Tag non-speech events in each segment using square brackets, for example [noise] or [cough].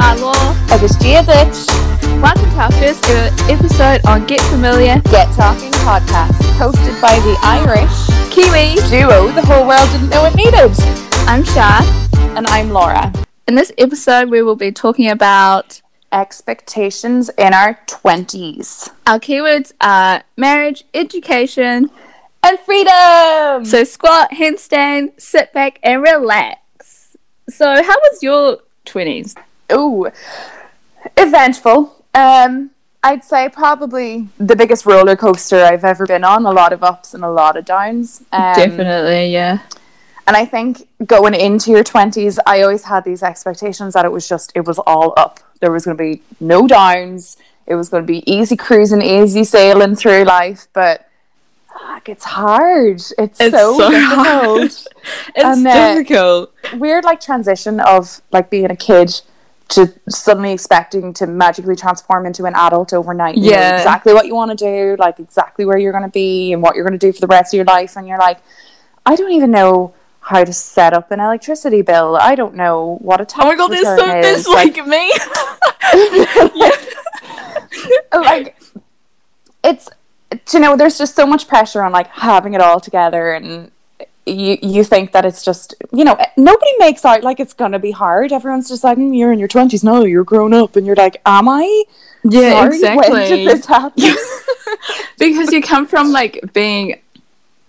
Marlo. agus Ditch. Welcome to our first ever episode on Get Familiar Get Talking podcast, hosted by the Irish Kiwi. duo the whole world didn't know it needed. I'm Shah. And I'm Laura. In this episode, we will be talking about Expectations in our 20s. our keywords are marriage, education. And freedom! So squat, handstand, sit back, and relax. So, how was your twenties? Ooh, eventful. Um, I'd say probably the biggest roller coaster I've ever been on. A lot of ups and a lot of downs. Um, Definitely, yeah. And I think going into your 20s, I always had these expectations that it was just, it was all up. There was going to be no downs. It was going to be easy cruising, easy sailing through life. But fuck, it's hard. It's, It's so, so difficult. hard. [laughs] It's And, uh, difficult. Weird, like, transition of like being a kid to suddenly expecting to magically transform into an adult overnight. You know Yeah. exactly what you want to do, like, exactly where you're going to be and what you're going to do for the rest of your life. And you're like, I don't even know how to set up an electricity bill. I don't know what a tax Oh my god, there's so is. this like me. [laughs] [laughs] Oh, like it's you know there's just so much pressure on like having it all together and you you think that it's just you know nobody makes out like it's gonna be hard everyone's just like "Mm, you're in your 20s now you're grown up and you're like am i Yeah, Sorry, when did this happen [laughs] because you come from like being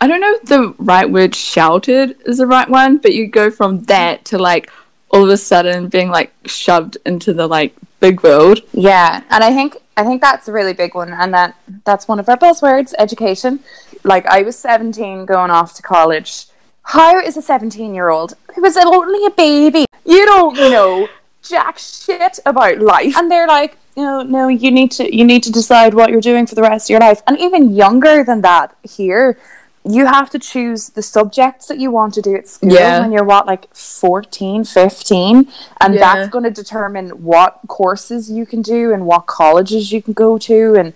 I don't know if the right word "shouted" is the right one, but you go from that to like all of a sudden being like shoved into the like big world. Yeah, and I think I think that's a really big one, and that that's one of our buzzwords: education. Like I was seventeen, going off to college. How is a seventeen-year-old who was only a baby? You don't know jack shit about life, and they're like, no, no, you need to you need to decide what you're doing for the rest of your life, and even younger than that here. You have to choose the subjects that you want to do at school Yeah. when you're what, like 14, 15, and Yeah. that's going to determine what courses you can do and what colleges you can go to and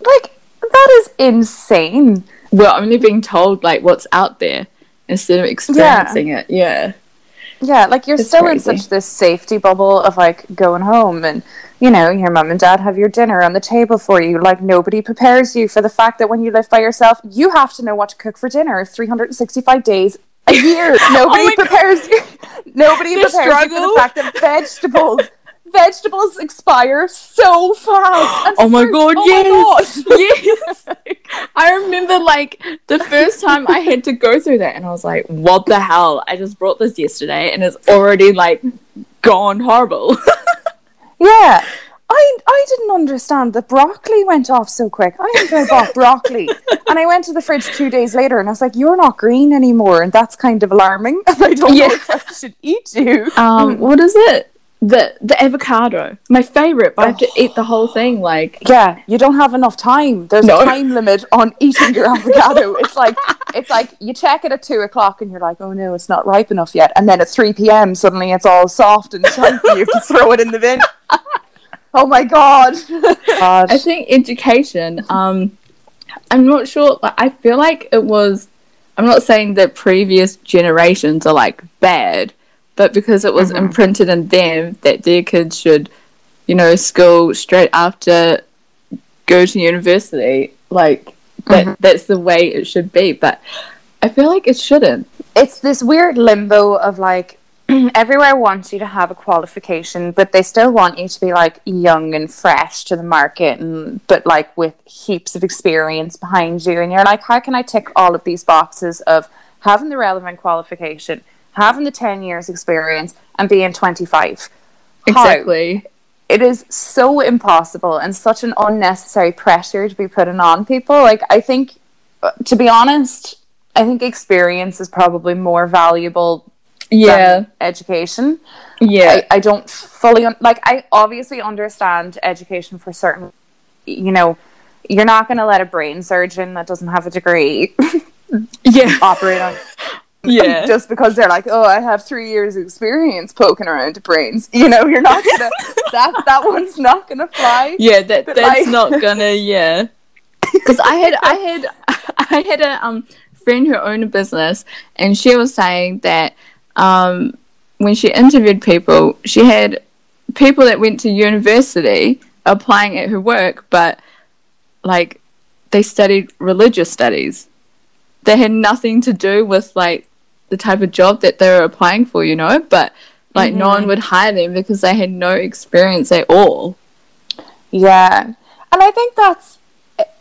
like that is insane We're only being told like what's out there instead of experiencing it. Yeah. yeah like you're It's still in such this safety bubble of like going home and you know your mom and dad have your dinner on the table for you like nobody prepares you for the fact that when you live by yourself you have to know what to cook for dinner 365 days a year [laughs] oh nobody Oh my God. prepares [laughs] you nobody The prepares you for the fact that [laughs] vegetables vegetables expire so fast Oh my god, oh yes. my God. [laughs] yes. [laughs] I remember like the first time I had to go through that and I was like, what the hell? I just brought this yesterday and it's already like gone horrible. [laughs] Yeah. I I didn't understand that broccoli went off so quick. I think I bought broccoli. And I went to the fridge two days later and I was like, You're not green anymore and that's kind of alarming. And I don't Yeah. know if I should eat you. um, what is it? The the avocado. My favorite, but I have to eat the whole thing like Yeah, you don't have enough time. There's No. a time limit on [laughs] eating your avocado. It's like it's like you check it at two o'clock and you're like, oh no, it's not ripe enough yet. And then at three p.m. suddenly it's all soft and chunky. you have to throw it in the bin. [laughs] Oh my god! God. I think education. Um, I'm not sure. I feel like it was. I'm not saying that previous generations are like bad, but because it was uh-huh. imprinted in them that their kids should, you know, school straight after go to university. Like that. Mm-hmm. That's the way it should be. But I feel like it shouldn't. it's this weird limbo of like [clears throat] everywhere wants you to have a qualification but they still want you to be like young and fresh to the market and but like with heaps of experience behind you and you're like how can i tick all of these boxes of having the relevant qualification having the 10 years experience and being 25 How? Exactly. it is so impossible and such an unnecessary pressure to be putting on people. Like, I think, uh, to be honest, I think experience is probably more valuable Yeah. than education. Yeah. I, I don't fully, un- like, I obviously understand education for certain, you know, you're not going to let a brain surgeon that doesn't have a degree yeah. [laughs] operate on [laughs] Yeah. [laughs] just because they're like, oh, I have three years experience poking around brains. [laughs] You know, you're not gonna [laughs] that that one's not gonna fly. Yeah, that But, that's like- not gonna yeah. Because I had I had I had a um friend who owned a business, and she was saying that um when she interviewed people, she had people that went to university applying at her work, but like they studied religious studies. They had nothing to do with like the type of job that they were applying for, you know, but like mm-hmm. no one would hire them because they had no experience at all. Yeah. And I think that's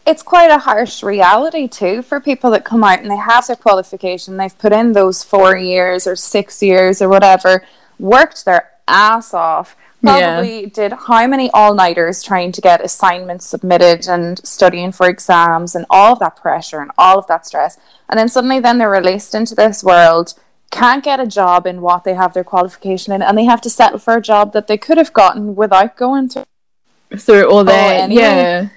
it's quite a harsh reality too for people that come out and they have their qualification, they've put in those four years or six years or whatever, worked their ass off, probably yeah. did how many all nighters trying to get assignments submitted and studying for exams and all of that pressure and all of that stress. And then suddenly then they're released into this world, can't get a job in what they have their qualification in, and they have to settle for a job that they could have gotten without going through through all oh, that. Anyway. Yeah.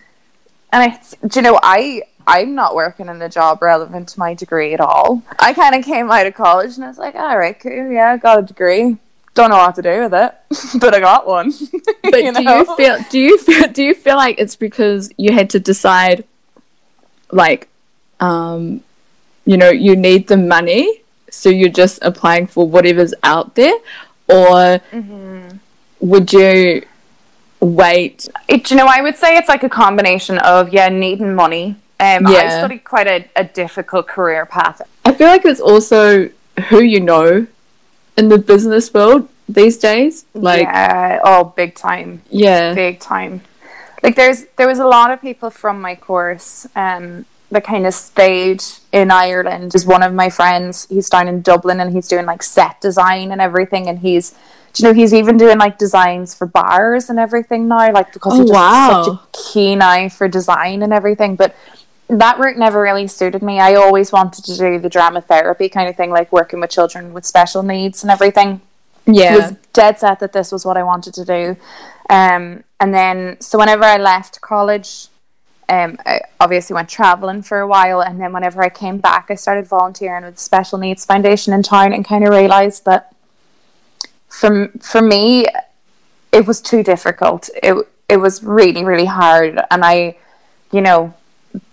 And I, do you know, I I'm not working in a job relevant to my degree at all. I kind of came out of college and I was like, all right, cool, yeah, I got a degree. Don't know what to do with it, [laughs] but I got one. [laughs] but you do you feel? Do you feel? Do you feel like it's because you had to decide, like, um, you know, you need the money, so you're just applying for whatever's out there, or mm-hmm. would you wait? It, you know, I would say it's like a combination of yeah, needing money. Um, yeah. I studied quite a, a difficult career path. I feel like it's also who you know in the business world these days. Like yeah, oh, big time. Yeah, big time. Like there's there was a lot of people from my course um that kind of stayed in Ireland. Is one of my friends. He's down in Dublin and he's doing like set design and everything. And he's, you know, he's even doing like designs for bars and everything now. Like because oh, he just wow. such a keen eye for design and everything. But that route never really suited me. I always wanted to do the drama therapy kind of thing, like working with children with special needs and everything. Yeah, was dead set that this was what I wanted to do. Um, and then so whenever I left college, um, I obviously went traveling for a while, and then whenever I came back, I started volunteering with the Special Needs Foundation in town, and kind of realized that for for me, it was too difficult. It it was really really hard, and I, you know,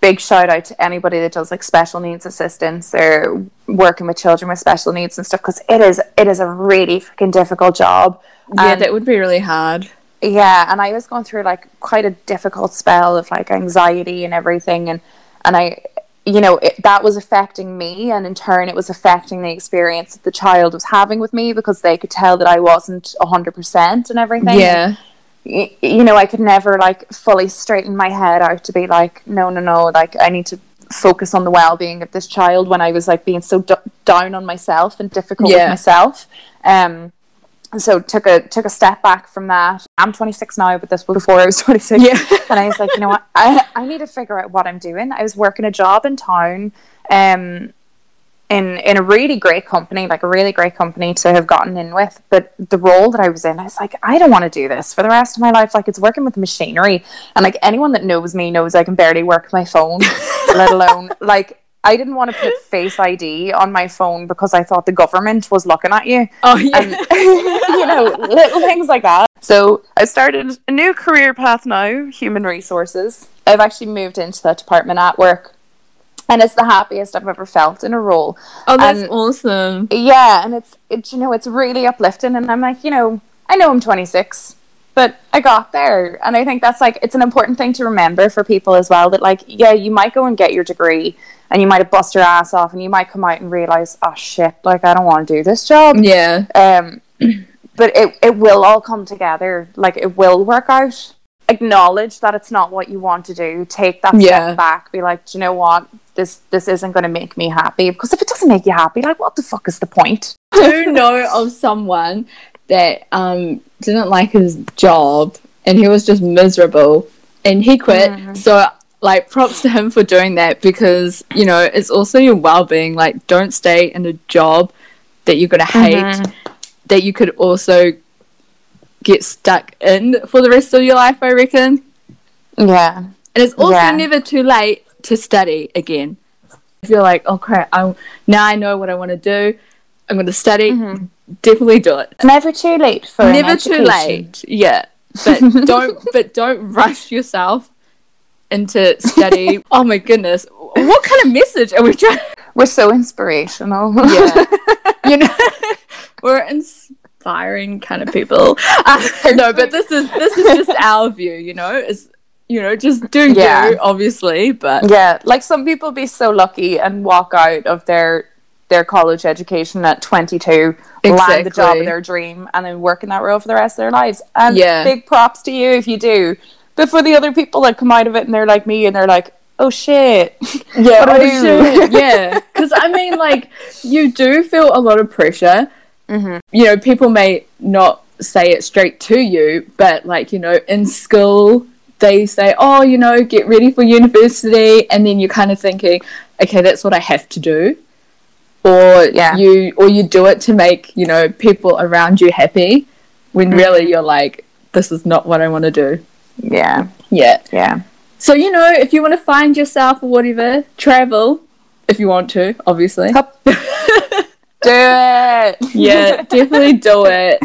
big shout out to anybody that does like special needs assistance or working with children with special needs and stuff because it is it is a really freaking difficult job. Yeah, and, that would be really hard. Yeah, and I was going through like quite a difficult spell of like anxiety and everything, and and I, you know, it, that was affecting me, and in turn, it was affecting the experience that the child was having with me because they could tell that I wasn't hundred percent and everything. Yeah you know, I could never like fully straighten my head out to be like, no, no, no, like I need to focus on the well-being of this child when I was like being so d- down on myself and difficult yeah. with myself. Um, so took a took a step back from that. I'm 26 now, but this was before I was 26. Yeah. [laughs] and I was like, you know what, I I need to figure out what I'm doing. I was working a job in town, um, in in a really great company, like a really great company to have gotten in with. But the role that I was in, I was like, I don't want to do this for the rest of my life. Like it's working with machinery, and like anyone that knows me knows I can barely work my phone, [laughs] let alone like. I didn't want to put Face ID on my phone because I thought the government was looking at you. Oh yeah, and, [laughs] you know, little things like that. So I started a new career path now, human resources. I've actually moved into that department at work and it's the happiest I've ever felt in a role. Oh, that's and, awesome! Yeah, and it's it, you know it's really uplifting, and I'm like you know I know I'm 26, but I got there, and I think that's like it's an important thing to remember for people as well that like yeah you might go and get your degree and you might have bust your ass off and you might come out and realize oh shit like I don't want to do this job. Yeah. Um [clears throat] but it it will all come together. Like it will work out acknowledge that it's not what you want to do take that yeah. step back be like do you know what this this isn't going to make me happy because if it doesn't make you happy like what the fuck is the point [laughs] do know of someone that um didn't like his job and he was just miserable and he quit mm. so like props to him for doing that because you know it's also your well-being like don't stay in a job that you're going to hate mm-hmm. that you could also get stuck in for the rest of your life, I reckon. Yeah. And it's also yeah. never too late to study again. If you're like, oh crap, I now I know what I want to do. I'm going to study. Mm-hmm. Definitely do it. Never too late for never too late. Yeah, but don't [laughs] but don't rush yourself into study. [laughs] oh my goodness, what kind of message are we trying? We're so inspirational. Yeah, [laughs] you know, we're ins- firing kind of people. [laughs] Uh, no, but this is this is just [laughs] our view, you know. It's you know, just do Yeah. you, obviously, but Yeah, like some people be so lucky and walk out of their their college education at 22, land the job of their dream, and then work in that role for the rest of their lives. And Yeah. big props to you if you do. But for the other people that come out of it and they're like me and they're like, oh shit. [laughs] yeah, What do I oh, shit, yeah. Because I mean, like, you do feel a lot of pressure. Mhm. You know, people may not say it straight to you, but like, you know, in school, they say, "Oh, you know, get ready for university," and then you're kind of thinking, "Okay, that's what I have to do." Or Yeah. you, or you do it to make you know people around you happy, when Mm-hmm. really you're like, "This is not what I want to do." Yeah, Yeah. yeah. So you know, if you want to find yourself or whatever, travel if you want to, obviously. [laughs] Do it. yeah, definitely do it.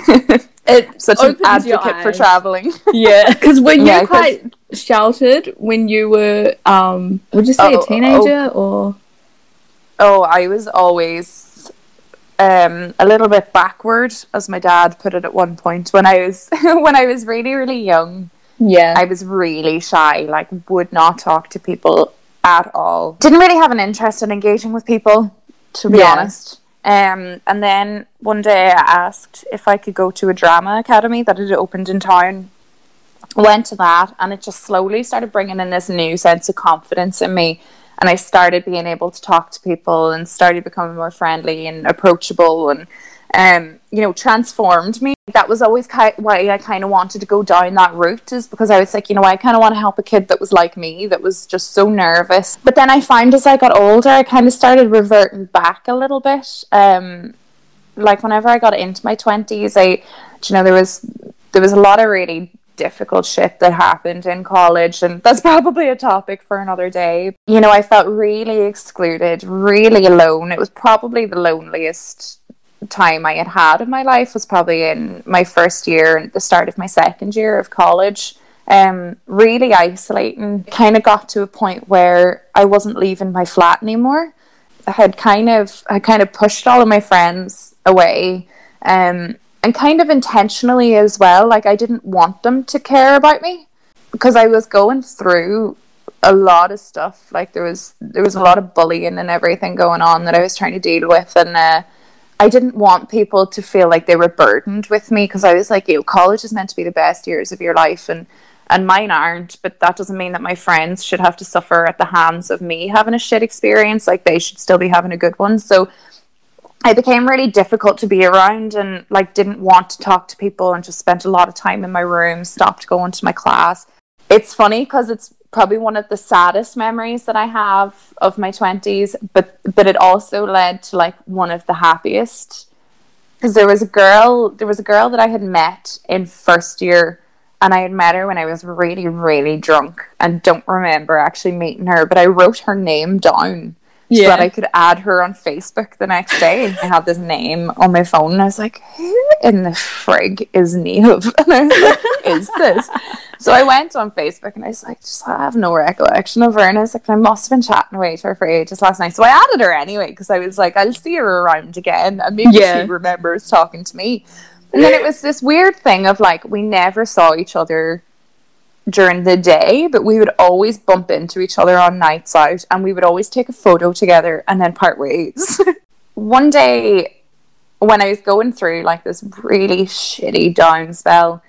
[laughs] It Such an advocate for traveling. [laughs] Yeah, because when Yeah, you're 'cause- quite sheltered when you were, um, would you say Oh, a teenager or? Oh, I was always um, a little bit backward, as my dad put it at one point. When I was [laughs] when I was really really young, Yeah, I was really shy. Like, would not talk to people at all. Didn't really have an interest in engaging with people, to be Yeah. honest. Um, and then one day I asked if I could go to a drama academy that had opened in town. Went to that, and it just slowly started bringing in this new sense of confidence in me. And I started being able to talk to people and started becoming more friendly and approachable and, um, you know, transformed me. That was always ki- why I kind of wanted to go down that route, is because I was like, you know, I kind of want to help a kid that was like me, that was just so nervous. But then I found as I got older, I kind of started reverting back a little bit. Um, like whenever I got into my twenties, I, you know, there was there was a lot of really difficult shit that happened in college, and that's [laughs] probably a topic for another day. You know, I felt really excluded, really alone. It was probably the loneliest time I had had in my life was probably in my first year and the start of my second year of college. Um, really isolating. Kind of got to a point where I wasn't leaving my flat anymore. I had kind of I kind of pushed all of my friends away, um, and kind of intentionally as well. Like I didn't want them to care about me because I was going through a lot of stuff. Like there was there was a lot of bullying and everything going on that I was trying to deal with, and uh, I didn't want people to feel like they were burdened with me because I was like, you know, college is meant to be the best years of your life, and and mine aren't. But that doesn't mean that my friends should have to suffer at the hands of me having a shit experience. Like they should still be having a good one. So I became really difficult to be around and like didn't want to talk to people and just spent a lot of time in my room, stopped going to my class. It's funny because it's probably one of the saddest memories that I have of my 20s, but but it also led to like one of the happiest. Because there was a girl there was a girl that I had met in first year and I had met her when I was really really drunk and don't remember actually meeting her, but I wrote her name down so that I could add her on Facebook the next day. And I had this name on my phone and I was like, who in the frig is Neve? [laughs] And I was like, is this? So I went on Facebook and I was like, just I have no recollection of her. And I was like, I must have been chatting away to her for ages last night. So I added her anyway because I was like, I'll see her around again and maybe Yeah. she remembers talking to me. And then it was this weird thing of like, we never saw each other during the day, but we would always bump into each other on nights out and we would always take a photo together and then part ways. [laughs] One day when I was going through like this really shitty down spell,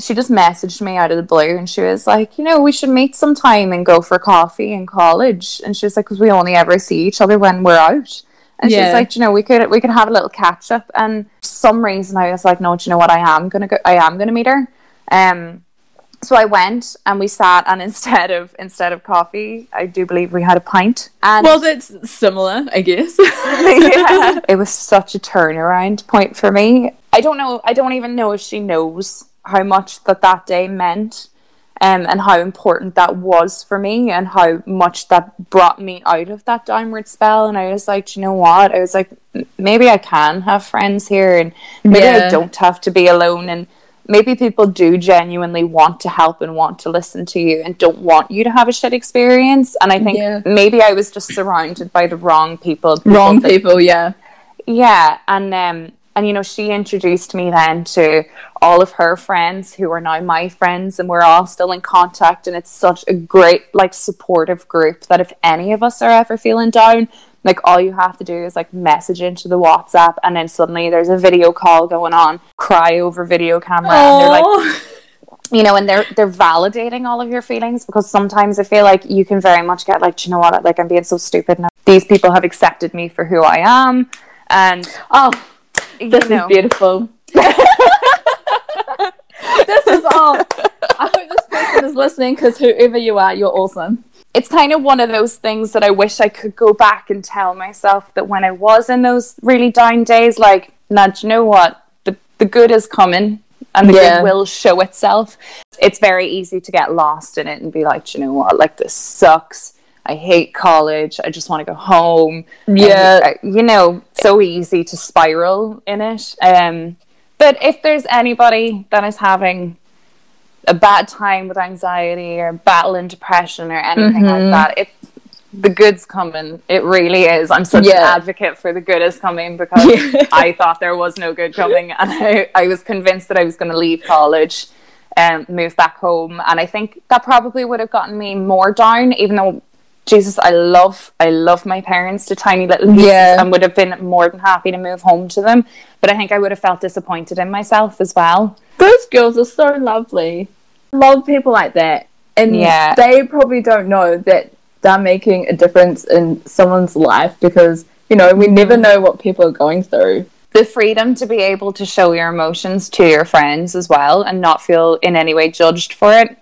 she just messaged me out of the blue and she was like, you know, we should meet sometime and go for coffee in college. And she was like, because we only ever see each other when we're out. And she Yeah. was like, you know, we could we could have a little catch up. And for some reason, I was like, no, do you know what? I am gonna go. I am gonna meet her. Um, so I went and we sat, and [laughs] instead of instead of coffee, I do believe we had a pint. And well, that's similar, I guess. yeah. [laughs] [laughs] it was such a turnaround point for me. I don't know. I don't even know if she knows how much that that day meant, um, and how important that was for me, and how much that brought me out of that downward spell. And I was like, you know what? I was like, maybe I can have friends here, and maybe I don't have to be alone, and. Maybe people do genuinely want to help and want to listen to you and don't want you to have a shit experience. And I think Yeah. maybe I was just surrounded by the wrong people. people Wrong that people, yeah. yeah, and um, And you know, she introduced me then to all of her friends who are now my friends, and we're all still in contact. And it's such a great, like, supportive group that if any of us are ever feeling down, like all you have to do is like message into the WhatsApp, and then suddenly there's a video call going on, cry over video camera, Aww. and they're like you know, and they're they're validating all of your feelings because sometimes I feel like you can very much get like, you know what, like I'm being so stupid now. These people have accepted me for who I am, and oh, this know. is beautiful. [laughs] this is all. I hope this person is listening because whoever you are, you're awesome. It's kind of one of those things that I wish I could go back and tell myself that when I was in those really down days, like, now, you know what? The the good is coming and the yeah. good will show itself. It's very easy to get lost in it and be like, you know what, like this sucks. I hate college. I just want to go home. Yeah, and, uh, you know, so easy to spiral in it. Um, but if there's anybody that is having a bad time with anxiety or battling depression or anything mm-hmm. like that, it's the good's coming. It really is. I'm such yeah. an advocate for the good is coming because. [laughs] I thought there was no good coming, and I, I was convinced that I was going to leave college and move back home. And I think that probably would have gotten me more down, even though Jesus, I love, I love my parents to tiny little pieces, yeah. and would have been more than happy to move home to them. But I think I would have felt disappointed in myself as well. Those girls are so lovely. Love people like that, and yeah. they probably don't know that they're making a difference in someone's life because you know we never mm-hmm. know what people are going through the freedom to be able to show your emotions to your friends as well and not feel in any way judged for it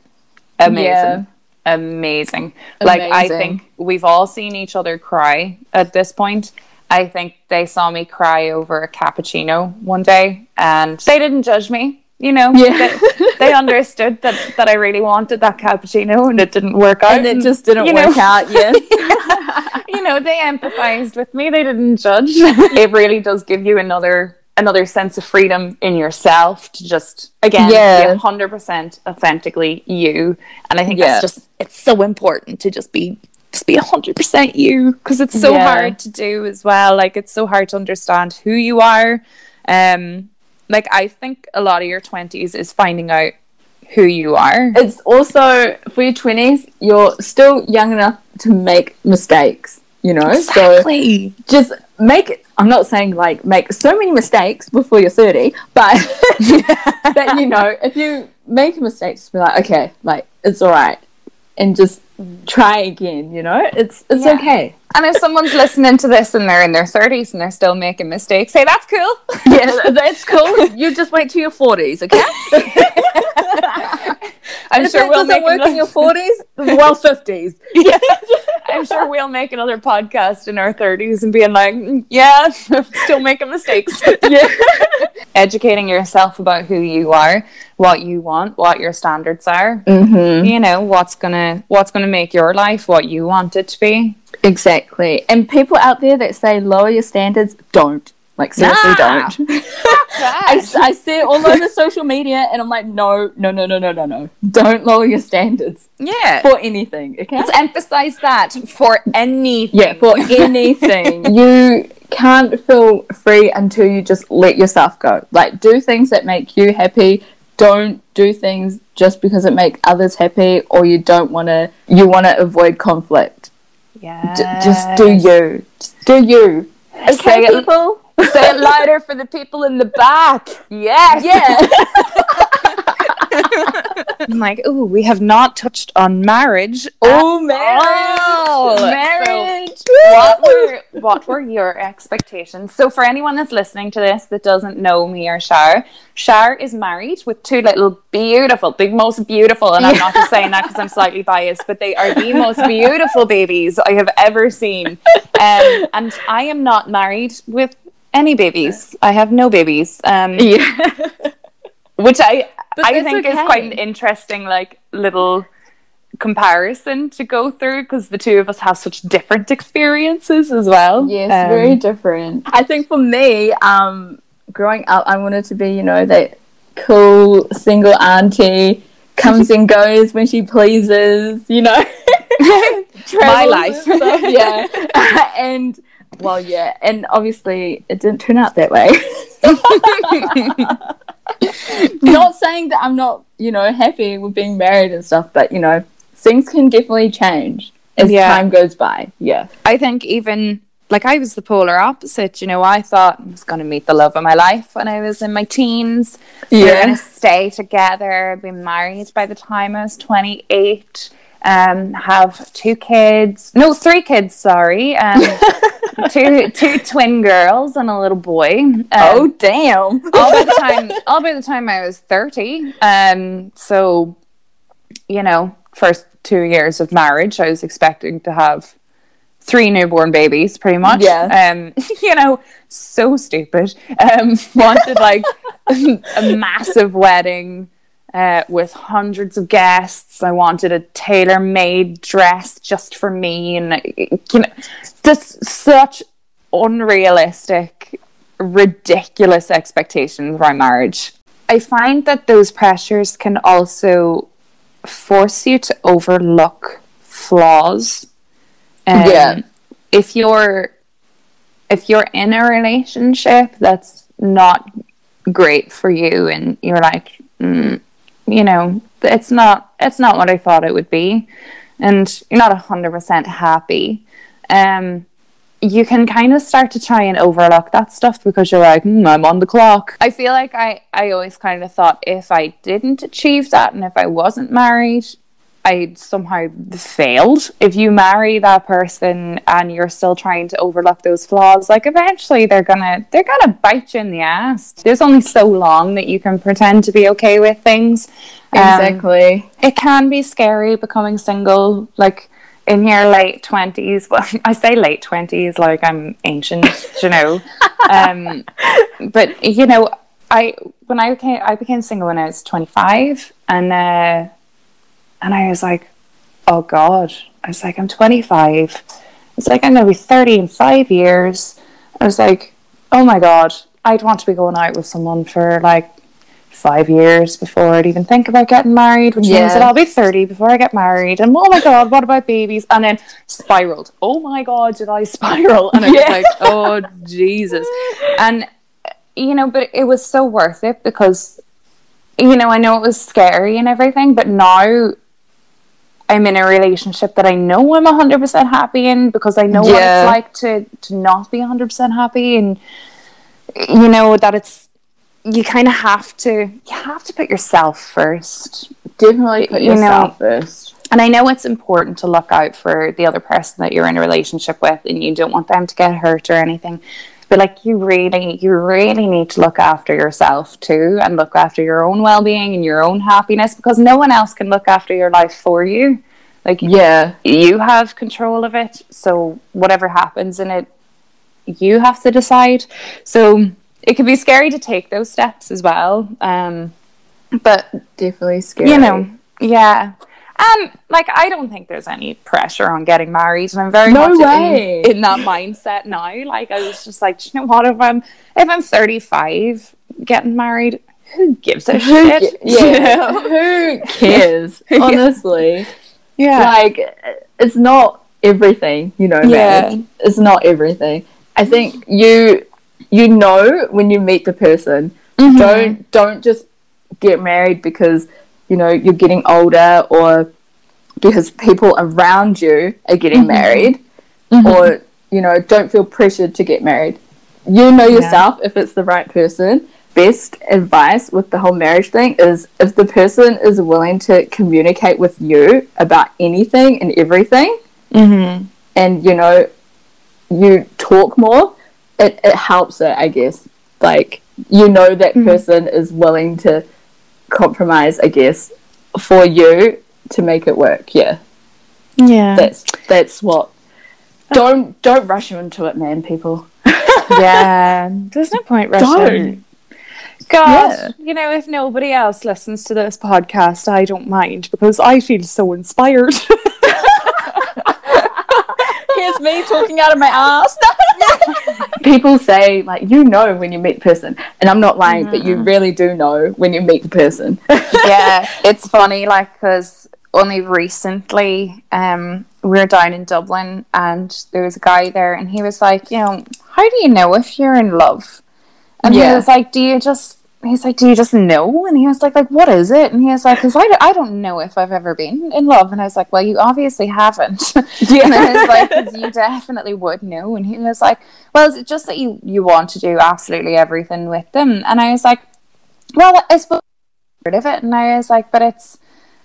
amazing yeah. Amazing. amazing like i think we've all seen each other cry at this point. I think they saw me cry over a cappuccino one day and they didn't judge me you know? Yeah. they, they, understood that that I really wanted that cappuccino and it didn't work out. And it just didn't work know, out yeah. [laughs] You know they empathized with me. They didn't judge. It really does give you another another sense of freedom in yourself to just again yeah. be 100% authentically you and I think yeah. that's just it's so important to just be just be 100% you because it's so yeah. hard to do as well like it's so hard to understand who you are um like I think a lot of your 20s is finding out who you are. It's also for your 20s, you're still young enough to make mistakes, you know? Exactly. So just make I'm not saying like make so many mistakes before you're 30, but [laughs] that you know, if you make a mistake, just be like, okay, like it's all right. And just try again, you know? It's it's yeah. okay. And if someone's listening to this and they're in their 30s and they're still making mistakes, say that's cool. Yeah, [laughs] that's cool. You just wait till your 40s, okay? [laughs] I'm sure we'll make work in your 40s, well, 50s. Yeah. I'm sure we'll make another podcast in our 30s and being like, mm, yeah, [laughs] still making mistakes. [laughs] yeah. [laughs] Educating yourself about who you are, what you want, what your standards are. Mm-hmm. You know, what's gonna what's gonna make your life what you want it to be. Exactly. And people out there that say lower your standards, don't. Like seriously, nah. don't. [laughs] I, I see it all over social media, and I'm like, no, no, no, no, no, no, no. Don't lower your standards. Yeah, for anything. Okay, let's emphasize that for anything. Yeah, for [laughs] anything. you can't feel free until you just let yourself go. Like, do things that make you happy. Don't do things just because it makes others happy, or you don't want to. You want to avoid conflict yeah. D- just do you. Just do you. Okay, people. It, say it louder for the people in the back. Yes. Yeah. [laughs] I'm like, oh, we have not touched on marriage. Oh, marriage! Marriage! So what were what were your expectations? So, for anyone that's listening to this that doesn't know me or Shar, Shar is married with two little beautiful, the most beautiful, and I'm not just saying that because I'm slightly biased, but they are the most beautiful babies I have ever seen. Um, and I am not married with any babies. I have no babies. Um, [laughs] yeah. [laughs] which I but I think okay. is quite an interesting like little comparison to go through because the two of us have such different experiences as well. Yes, um, very different. I think for me, um, growing up, I wanted to be, you know, that cool single auntie comes and goes when she pleases, you know. [laughs] My life, yeah, and well, yeah, and obviously it didn't turn out that way. [laughs] not saying that I'm not, you know, happy with being married and stuff, but you know, things can definitely change as Yeah. time goes by. Yeah. I think even like I was the polar opposite. You know, I thought I was going to meet the love of my life when I was in my teens. We We're Yeah. going to stay together, be married by the time I was 28, um, have two kids. No, three kids, sorry. Um, [laughs] two, two twin girls and a little boy. Um, oh damn. all by the time all by the time I was thirty. Um, so you know, first two years of marriage, I was expecting to have three newborn babies, pretty much. Yeah. Um, [laughs] you know, so stupid. Um, wanted like [laughs] a massive wedding. Uh, with hundreds of guests, I wanted a tailor-made dress just for me, and you know, just such unrealistic ridiculous expectations around marriage. I find that those pressures can also force you to overlook flaws. Um, Yeah. If you're if you're in a relationship that's not great for you, and you're like, mm, you know, it's not it's not what I thought it would be, and you're not hundred percent happy. Um, you can kind of start to try and overlook that stuff because you're like, hmm, I'm on the clock. I feel like I, I always kind of thought if I didn't achieve that and if I wasn't married, I'd somehow failed. If you marry that person and you're still trying to overlook those flaws, like eventually they're gonna they're gonna bite you in the ass. There's only so long that you can pretend to be okay with things. Um, Exactly. it can be scary becoming single like in your late 20s [laughs] well i say late 20s like i'm ancient you know [laughs] um but you know i when i became i became single when i was 25 and uh and i was like oh god i was like i'm 25 it's like i'm gonna be 30 in five years i was like oh my god i'd want to be going out with someone for like five years before I'd even think about getting married, which means Yeah. that I'll be 30 before I get married. And oh my God, what about babies? And then spiraled. Oh my God, did I [laughs] spiral? And I was Yeah. like, oh Jesus. And, you know, but it was so worth it because, you know, I know it was scary and everything, but now I'm in a relationship that I know I'm 100% happy in because I know what it's like to, to not be 100% happy. And, you know, that it's, you kind of have to you have to put yourself first. Definitely put You know- yourself first. and i know it's important to look out for the other person that you're in a relationship with and you don't want them to get hurt or anything but like you really you really need to look after yourself too and look after your own well-being and your own happiness because no one else can look after your life for you like Yeah. you have control of it so whatever happens in it you have to decide so it can be scary to take those steps as well um but Definitely scary. you know yeah um like i don't think there's any pressure on getting married and i'm very No much in- way. In, that mindset now like i was just like "Do you know what if i'm if i'm 35 getting married who gives a Who shit ca- yeah. [laughs] Who cares? [laughs] Honestly. yeah Like it's not everything, you know, Yeah. man. It's not everything. I think you you know when you meet the person. Mm-hmm. Don't don't just get married because, you know, you're getting older or because people around you are getting Mm-hmm. married or you know, don't feel pressured to get married. You know yourself if it's the right person. Best advice with the whole marriage thing is if the person is willing to communicate with you about anything and everything, mm-hmm. and you know, you talk more, it, it helps it, I guess. Like, you know, that person is willing to compromise, I guess, for you to make it work. Yeah, yeah that's that's what. Uh, don't don't rush into it, man. People. [laughs] yeah there's no point rushing Don't. God, Yeah. you know, if nobody else listens to this podcast, I don't mind because I feel so inspired. [laughs] [laughs] Here's me talking out of my ass. People say like you know when you meet the person, and I'm not lying, but you really do know when you meet the person. [laughs] yeah, it's funny, like, because only recently um, we were down in Dublin and there was a guy there, and he was like, you know, how do you know if you're in love? And Yeah. he was like, "Do you just?" He's like, "Do you just know?" And he was like, "Like what is it?" And he was like, "Cause I, I don't know if I've ever been in love." And I was like, "Well, you obviously haven't." [laughs] Yeah. and I was like, "'Cause you definitely would know." And he was like, "Well, is it just that you you want to do absolutely everything with them?" And I was like, "Well, I suppose part of it." And I was like, "But it's,"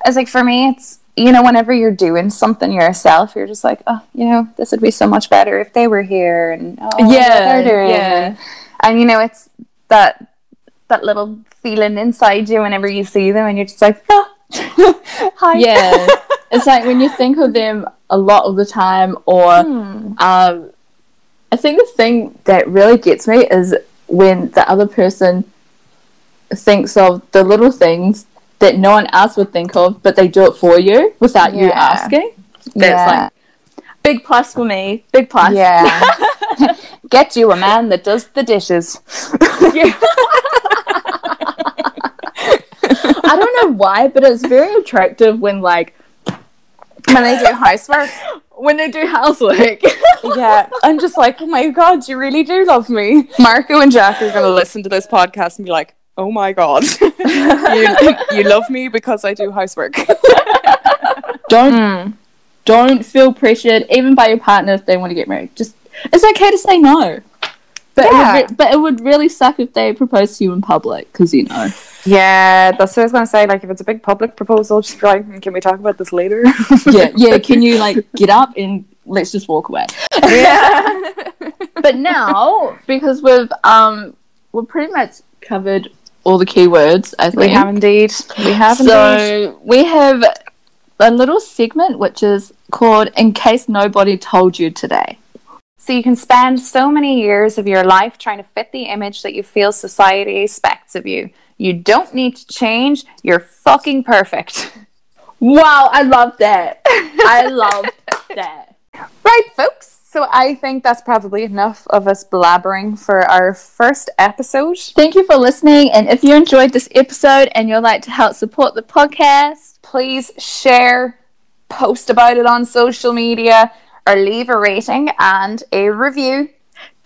I was like, "For me, it's." You know, whenever you're doing something yourself, you're just like, oh, you know, this would be so much better if they were here, and oh, yeah, they're doing, yeah. and and you know it's that that little feeling inside you whenever you see them and you're just like oh. [laughs] hi. Yeah. [laughs] It's like when you think of them a lot of the time or Hmm. um i think the thing that really gets me is when the other person thinks of the little things that no one else would think of but they do it for you without you asking. That's Yeah. like big plus for me. Big plus. Yeah. [laughs] Get you a man that does the dishes i don't know why but it's very attractive when like when they do housework when they do housework [laughs] yeah i'm just like oh my god you really do love me. Marco and jack are going to listen to this podcast and be like oh my god. [laughs] You, you love me because i do housework [laughs] don't don't feel pressured even by your partner if they want to get married. Just it's okay to say no. But it Yeah. would re- but it would really suck if they propose to you in public because you know yeah that's what i was going to say like if it's a big public proposal just be like can we talk about this later? [laughs] Yeah yeah can you like [laughs] get up and let's just walk away? Yeah. [laughs] But now because we've um we've pretty much covered all the keywords i think. we have indeed. We have indeed. so we have a little segment which is called in case nobody told you today. So you can spend so many years of your life trying to fit the image that you feel society expects of you. You don't need to change. You're fucking perfect. wow i love that [laughs] i love that Right, folks. So I think that's probably enough of us blabbering for our first episode. Thank you for listening. And if you enjoyed this episode and you'd like to help support the podcast, Please share, post about it on social media, or leave a rating and a review.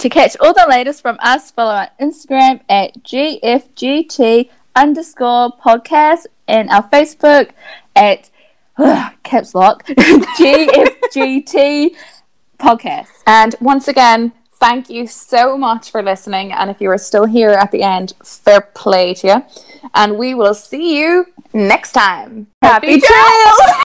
To catch all the latest from us, follow our Instagram at GFGT underscore podcast and our Facebook at caps lock [laughs] GFGT podcast. And once again, thank you so much for listening. And if you are still here at the end, fair play to you. And we will see you next time. Happy trails!